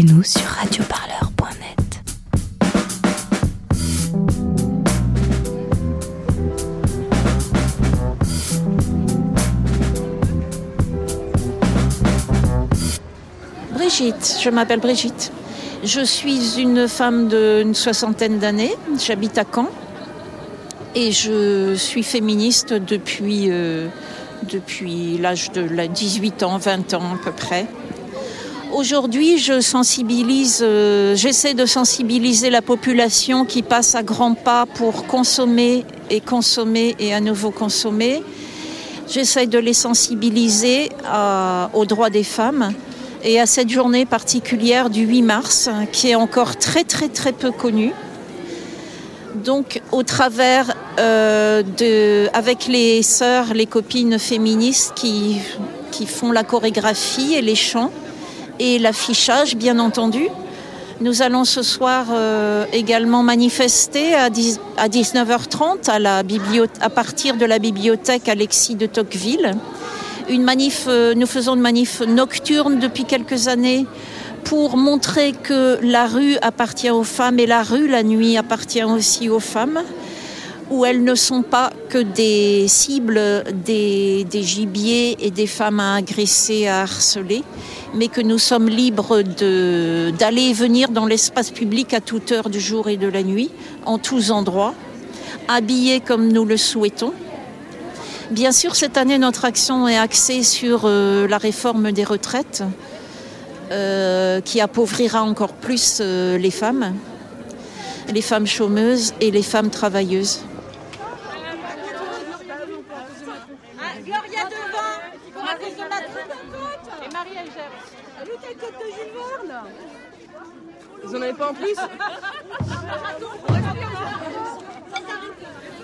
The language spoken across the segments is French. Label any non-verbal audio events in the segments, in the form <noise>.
Écoutez-nous sur radioparleur.net. Brigitte, je m'appelle Brigitte. Je suis une femme d'une soixantaine d'années, j'habite à Caen et je suis féministe depuis, euh, depuis l'âge de 18 ans, 20 ans à peu près. Aujourd'hui, je sensibilise, euh, j'essaie de sensibiliser la population qui passe à grands pas pour consommer et consommer et à nouveau consommer. J'essaie de les sensibiliser aux droits des femmes et à cette journée particulière du 8 mars qui est encore très très très peu connue. Donc au travers euh, de, avec les sœurs, les copines féministes qui, qui font la chorégraphie et les chants et l'affichage bien entendu. Nous allons ce soir euh, également manifester à, 19h30 à, la à partir de la bibliothèque Alexis de Tocqueville. Euh, nous faisons une manif nocturne depuis quelques années pour montrer que la rue appartient aux femmes et la rue la nuit appartient aussi aux femmes, où elles ne sont pas que des cibles des, gibiers et des femmes à agresser, à harceler, mais que nous sommes libres d'aller et venir dans l'espace public à toute heure du jour et de la nuit, en tous endroits, habillés comme nous le souhaitons. Bien sûr, cette année, notre action est axée sur euh, la réforme des retraites, euh, qui appauvrira encore plus euh, les femmes, les femmes chômeuses et les femmes travailleuses. Gloria devant, pour à cause de la Et Marie, elle gère. Salut, t'as côte de Jules Verne Vous en avez pas en plus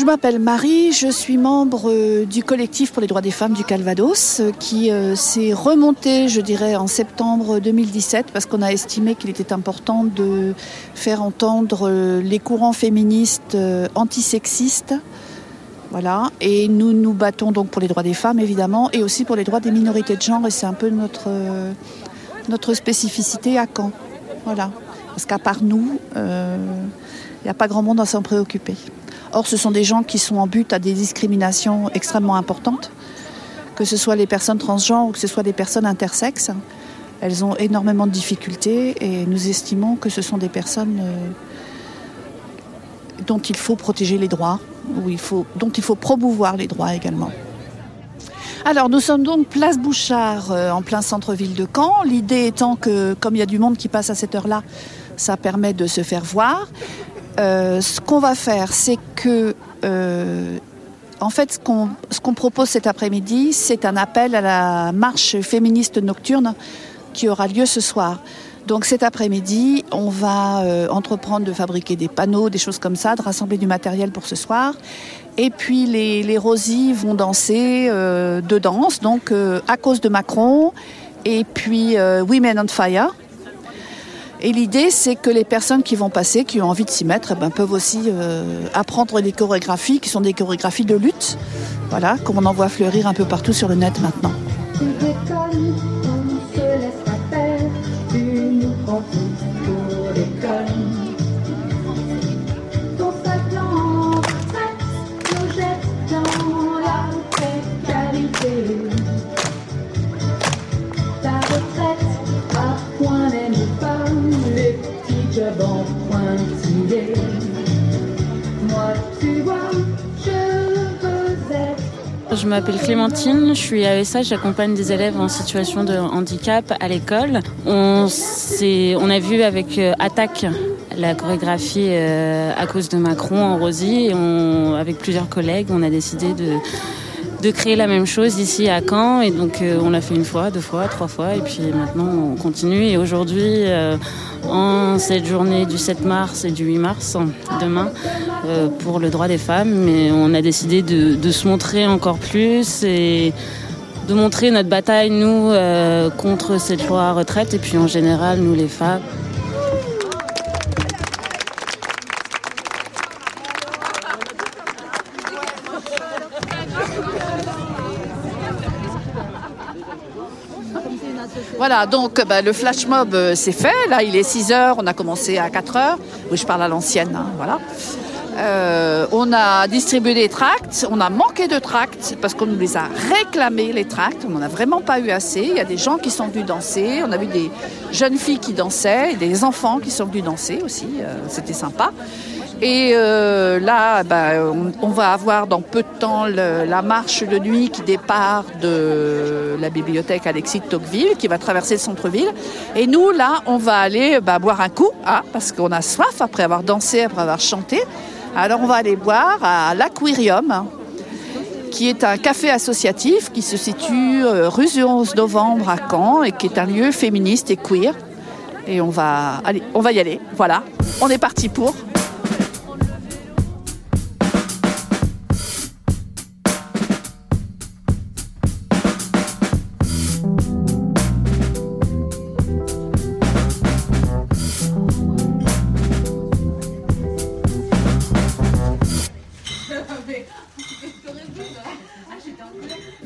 Je m'appelle Marie, je suis membre euh, du collectif pour les droits des femmes du Calvados euh, qui euh, s'est remonté, je dirais, en septembre 2017 parce qu'on a estimé qu'il était important de faire entendre les courants féministes antisexistes. Voilà, et nous nous battons donc pour les droits des femmes évidemment et aussi pour les droits des minorités de genre et c'est un peu notre, notre spécificité à Caen. Voilà, parce qu'à part nous, il n'y a pas grand monde à s'en préoccuper. Or, ce sont des gens qui sont en but à des discriminations extrêmement importantes, que ce soit les personnes transgenres ou que ce soit des personnes intersexes. Elles ont énormément de difficultés et nous estimons que ce sont des personnes euh, dont il faut protéger les droits, dont il faut promouvoir les droits également. Alors nous sommes donc place Bouchard euh, en plein centre-ville de Caen. L'idée étant que comme il y a du monde qui passe à cette heure-là, ça permet de se faire voir. Euh, ce qu'on va faire, c'est que, euh, en fait, ce qu'on propose cet après-midi, c'est un appel à la marche féministe nocturne qui aura lieu ce soir. Donc cet après-midi, on va euh, entreprendre de fabriquer des panneaux, des choses comme ça, de rassembler du matériel pour ce soir. Et puis les, les Rosies vont danser deux danses, donc à cause de Macron, et puis Women on Fire. Et l'idée, c'est que les personnes qui vont passer, qui ont envie de s'y mettre, eh ben, peuvent aussi euh, apprendre des chorégraphies qui sont des chorégraphies de lutte, voilà, comme on en voit fleurir un peu partout sur le net maintenant. Je m'appelle Clémentine, je suis AESH, j'accompagne des élèves en situation de handicap à l'école. On, a vu avec euh, Attaque la chorégraphie euh, à cause de Macron en Rosy et avec plusieurs collègues, on a décidé de de créer la même chose ici à Caen. Et donc euh, on l'a fait une fois, deux fois, trois fois. Et puis maintenant on continue. Et aujourd'hui, euh, en cette journée du 7 mars et du 8 mars, demain, euh, pour le droit des femmes, mais on a décidé de, de, se montrer encore plus et de montrer notre bataille, nous, contre cette loi retraite. Et puis en général, nous les femmes. Voilà, donc bah, le flash mob, euh, c'est fait. Là, il est 6 heures, on a commencé à 4 heures. Oui, je parle à l'ancienne, hein, voilà. Euh, on a distribué des tracts, on a manqué de tracts parce qu'on nous les a réclamés, les tracts. On n'en a vraiment pas eu assez. Il y a des gens qui sont venus danser. On a vu des jeunes filles qui dansaient, des enfants qui sont venus danser aussi. Euh, C'était sympa. Et euh, là, bah, on, va avoir dans peu de temps la marche de nuit qui départ de la bibliothèque Alexis de Tocqueville, qui va traverser le centre-ville. Et nous, là, on va aller bah, boire un coup, hein, parce qu'on a soif après avoir dansé, après avoir chanté. Alors, on va aller boire à l'Aquarium, qui est un café associatif qui se situe euh, rue du 11 novembre à Caen et qui est un lieu féministe et queer. Et on va, allez, on va y aller. Voilà, on est parti pour.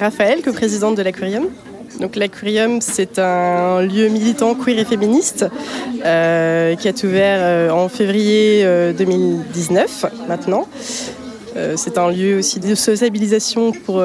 Raphaël, co-présidente de l'Aquarium. Donc l'Aquarium, c'est un lieu militant queer et féministe euh, qui a ouvert euh, en février euh, 2019 maintenant. Euh, c'est un lieu aussi de sociabilisation pour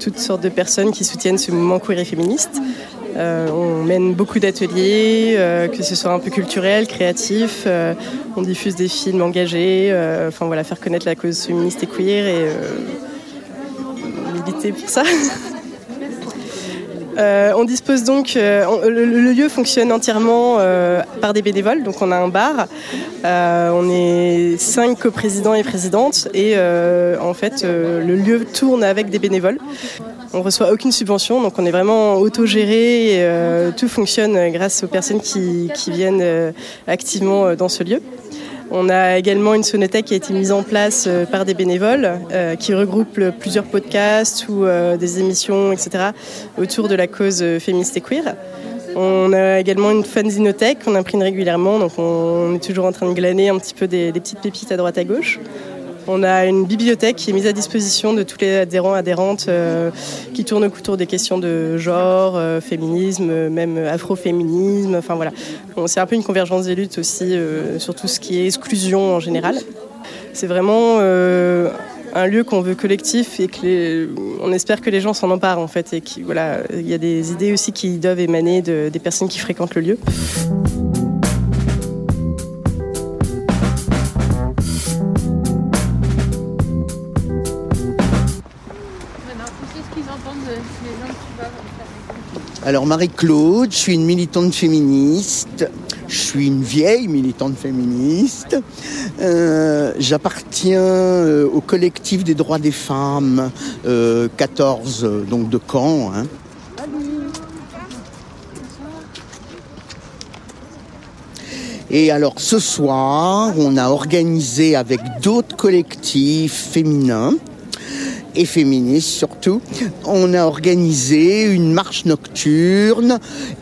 toutes sortes de personnes qui soutiennent ce mouvement queer et féministe. On mène beaucoup d'ateliers, que ce soit un peu culturel, créatif. on diffuse des films engagés. enfin voilà, faire connaître la cause féministe et queer <laughs> euh, on dispose donc, euh, le, lieu fonctionne entièrement euh, par des bénévoles, donc on a un bar, on est cinq coprésidents et présidentes. Et en fait le lieu tourne avec des bénévoles. On reçoit aucune subvention, donc on est vraiment autogéré. Et tout fonctionne grâce aux personnes qui, viennent activement dans ce lieu. On a également une sonothèque qui a été mise en place euh, par des bénévoles euh, qui regroupe plusieurs podcasts ou euh, des émissions, etc. autour de la cause féministe et queer. On a également une fanzinothèque qu'on imprime régulièrement, donc on est toujours en train de glaner un petit peu des, des petites pépites à droite à gauche. On a une bibliothèque qui est mise à disposition de tous les adhérents adhérentes euh, qui tournent autour des questions de genre, euh, féminisme, même afroféminisme. Enfin voilà, c'est un peu une convergence des luttes aussi euh, sur tout ce qui est exclusion en général. C'est vraiment un lieu qu'on veut collectif et que on espère que les gens s'en emparent en fait et qu'il il y a des idées aussi qui doivent émaner de- des personnes qui fréquentent le lieu. Alors Marie-Claude, je suis une militante féministe. Je suis une vieille militante féministe. Euh, J'appartiens euh, au collectif des droits des femmes, euh, 14 euh, donc de Caen. hein. Et alors ce soir, on a organisé avec d'autres collectifs féminins et féministes surtout, on a organisé une marche nocturne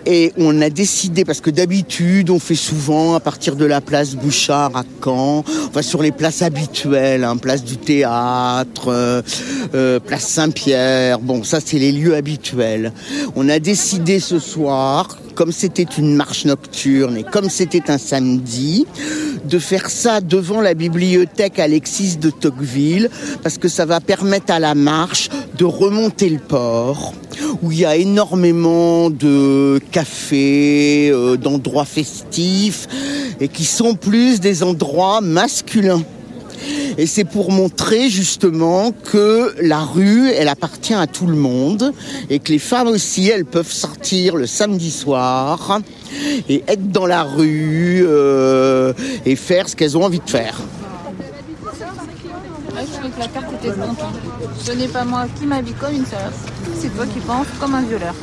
et on a décidé, parce que d'habitude on fait souvent à partir de la place Bouchard à Caen, enfin sur les places habituelles, hein, place du théâtre, euh, euh, place Saint-Pierre, bon ça c'est les lieux habituels. On a décidé ce soir, comme c'était une marche nocturne et comme c'était un samedi, de faire ça devant la bibliothèque Alexis de Tocqueville, parce que ça va permettre à la marche de remonter le port, où il y a énormément de cafés, euh, d'endroits festifs, et qui sont plus des endroits masculins. Et c'est pour montrer justement que la rue, elle appartient à tout le monde et que les femmes aussi, elles peuvent sortir le samedi soir et être dans la rue euh, et faire ce qu'elles ont envie de faire. je trouvais que la carte était. Ce n'est pas moi qui m'habille comme une sœur. C'est toi qui penses comme un violeur.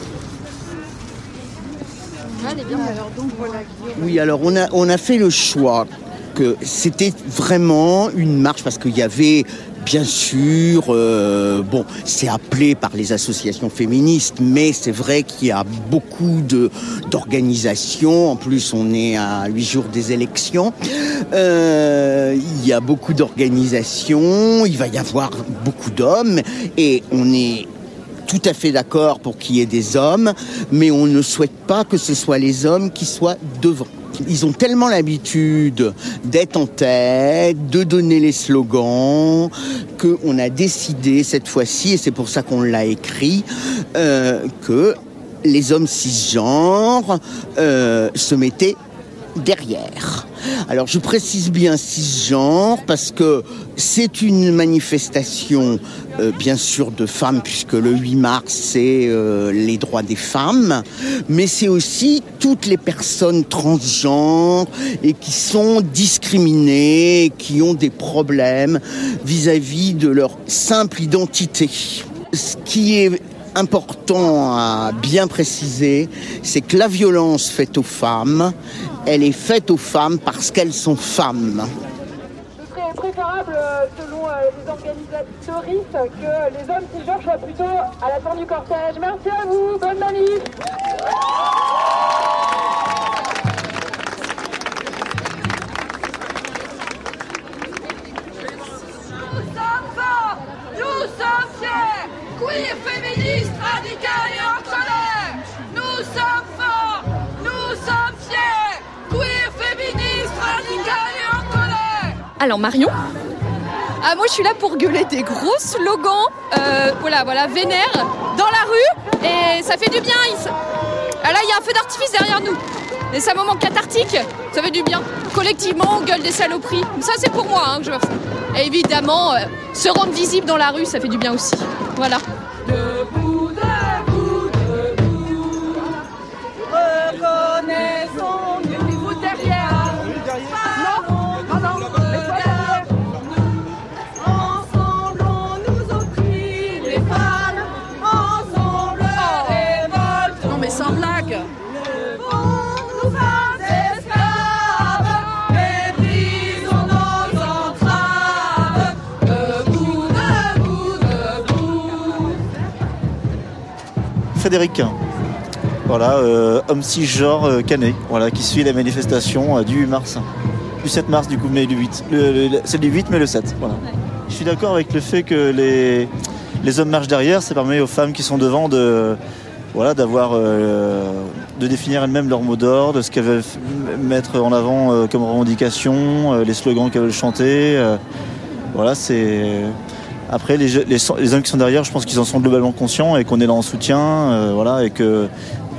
Oui, alors on a, on a fait le choix que c'était vraiment une marche parce qu'il y avait bien sûr, euh, bon, c'est appelé par les associations féministes, mais c'est vrai qu'il y a beaucoup de d'organisations. En plus, on est à huit jours des élections. Euh, il y a beaucoup d'organisations. Il va y avoir beaucoup d'hommes et on est tout à fait d'accord pour qu'il y ait des hommes, mais on ne souhaite pas que ce soit les hommes qui soient devant. Ils ont tellement l'habitude d'être en tête, de donner les slogans, qu'on a décidé cette fois-ci, et c'est pour ça qu'on l'a écrit, euh, que les hommes cisgenres euh, se mettaient derrière. Alors je précise bien cisgenre parce que c'est une manifestation euh, bien sûr de femmes puisque le 8 mars c'est euh, les droits des femmes, mais c'est aussi toutes les personnes transgenres et qui sont discriminées, qui ont des problèmes vis-à-vis de leur simple identité. Ce qui est important à bien préciser, c'est que la violence faite aux femmes, elle est faite aux femmes parce qu'elles sont femmes. Ce serait préférable, euh, selon euh, les organisatrices, que les hommes cisgenres soient plutôt à la fin du cortège. Merci à vous, bonne manif Alors Marion ah, moi je suis là pour gueuler des gros slogans, euh, voilà, voilà, vénère dans la rue et ça fait du bien. Ah, là il y a un feu d'artifice derrière nous. Et c'est un moment cathartique, ça fait du bien. Collectivement on gueule des saloperies. Ça c'est pour moi hein, que je. Et évidemment, euh, se rendre visible dans la rue, ça fait du bien aussi. Voilà. Frédéric. Voilà, euh, homme cisgenre euh, canet, voilà, qui suit la manifestation euh, du 8 mars. Du 7 mars du coup, mais du 8. Le- le- le- c'est du 8 mais le 7. Voilà. Je suis d'accord avec le fait que les, les hommes marchent derrière, ça permet aux femmes qui sont devant de voilà, d'avoir de définir elles-mêmes leur mot d'ordre, ce qu'elles veulent mettre en avant comme revendication, les slogans qu'elles veulent chanter. voilà, c'est après, les, les, les qui sont derrière, je pense qu'ils en sont globalement conscients et qu'on est là en soutien, euh, voilà, et que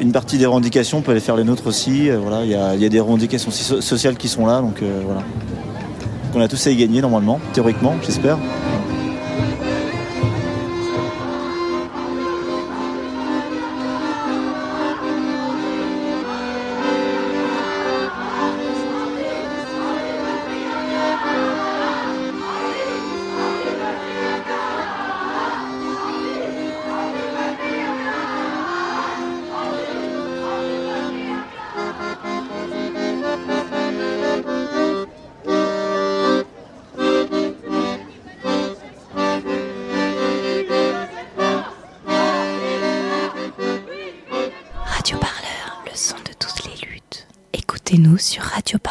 une partie des revendications peut aller faire les nôtres aussi. euh, voilà, il y y a des revendications so- sociales qui sont là, donc euh, voilà. Donc on a tous à y gagner normalement, théoriquement, j'espère. Sur radioparleur.net.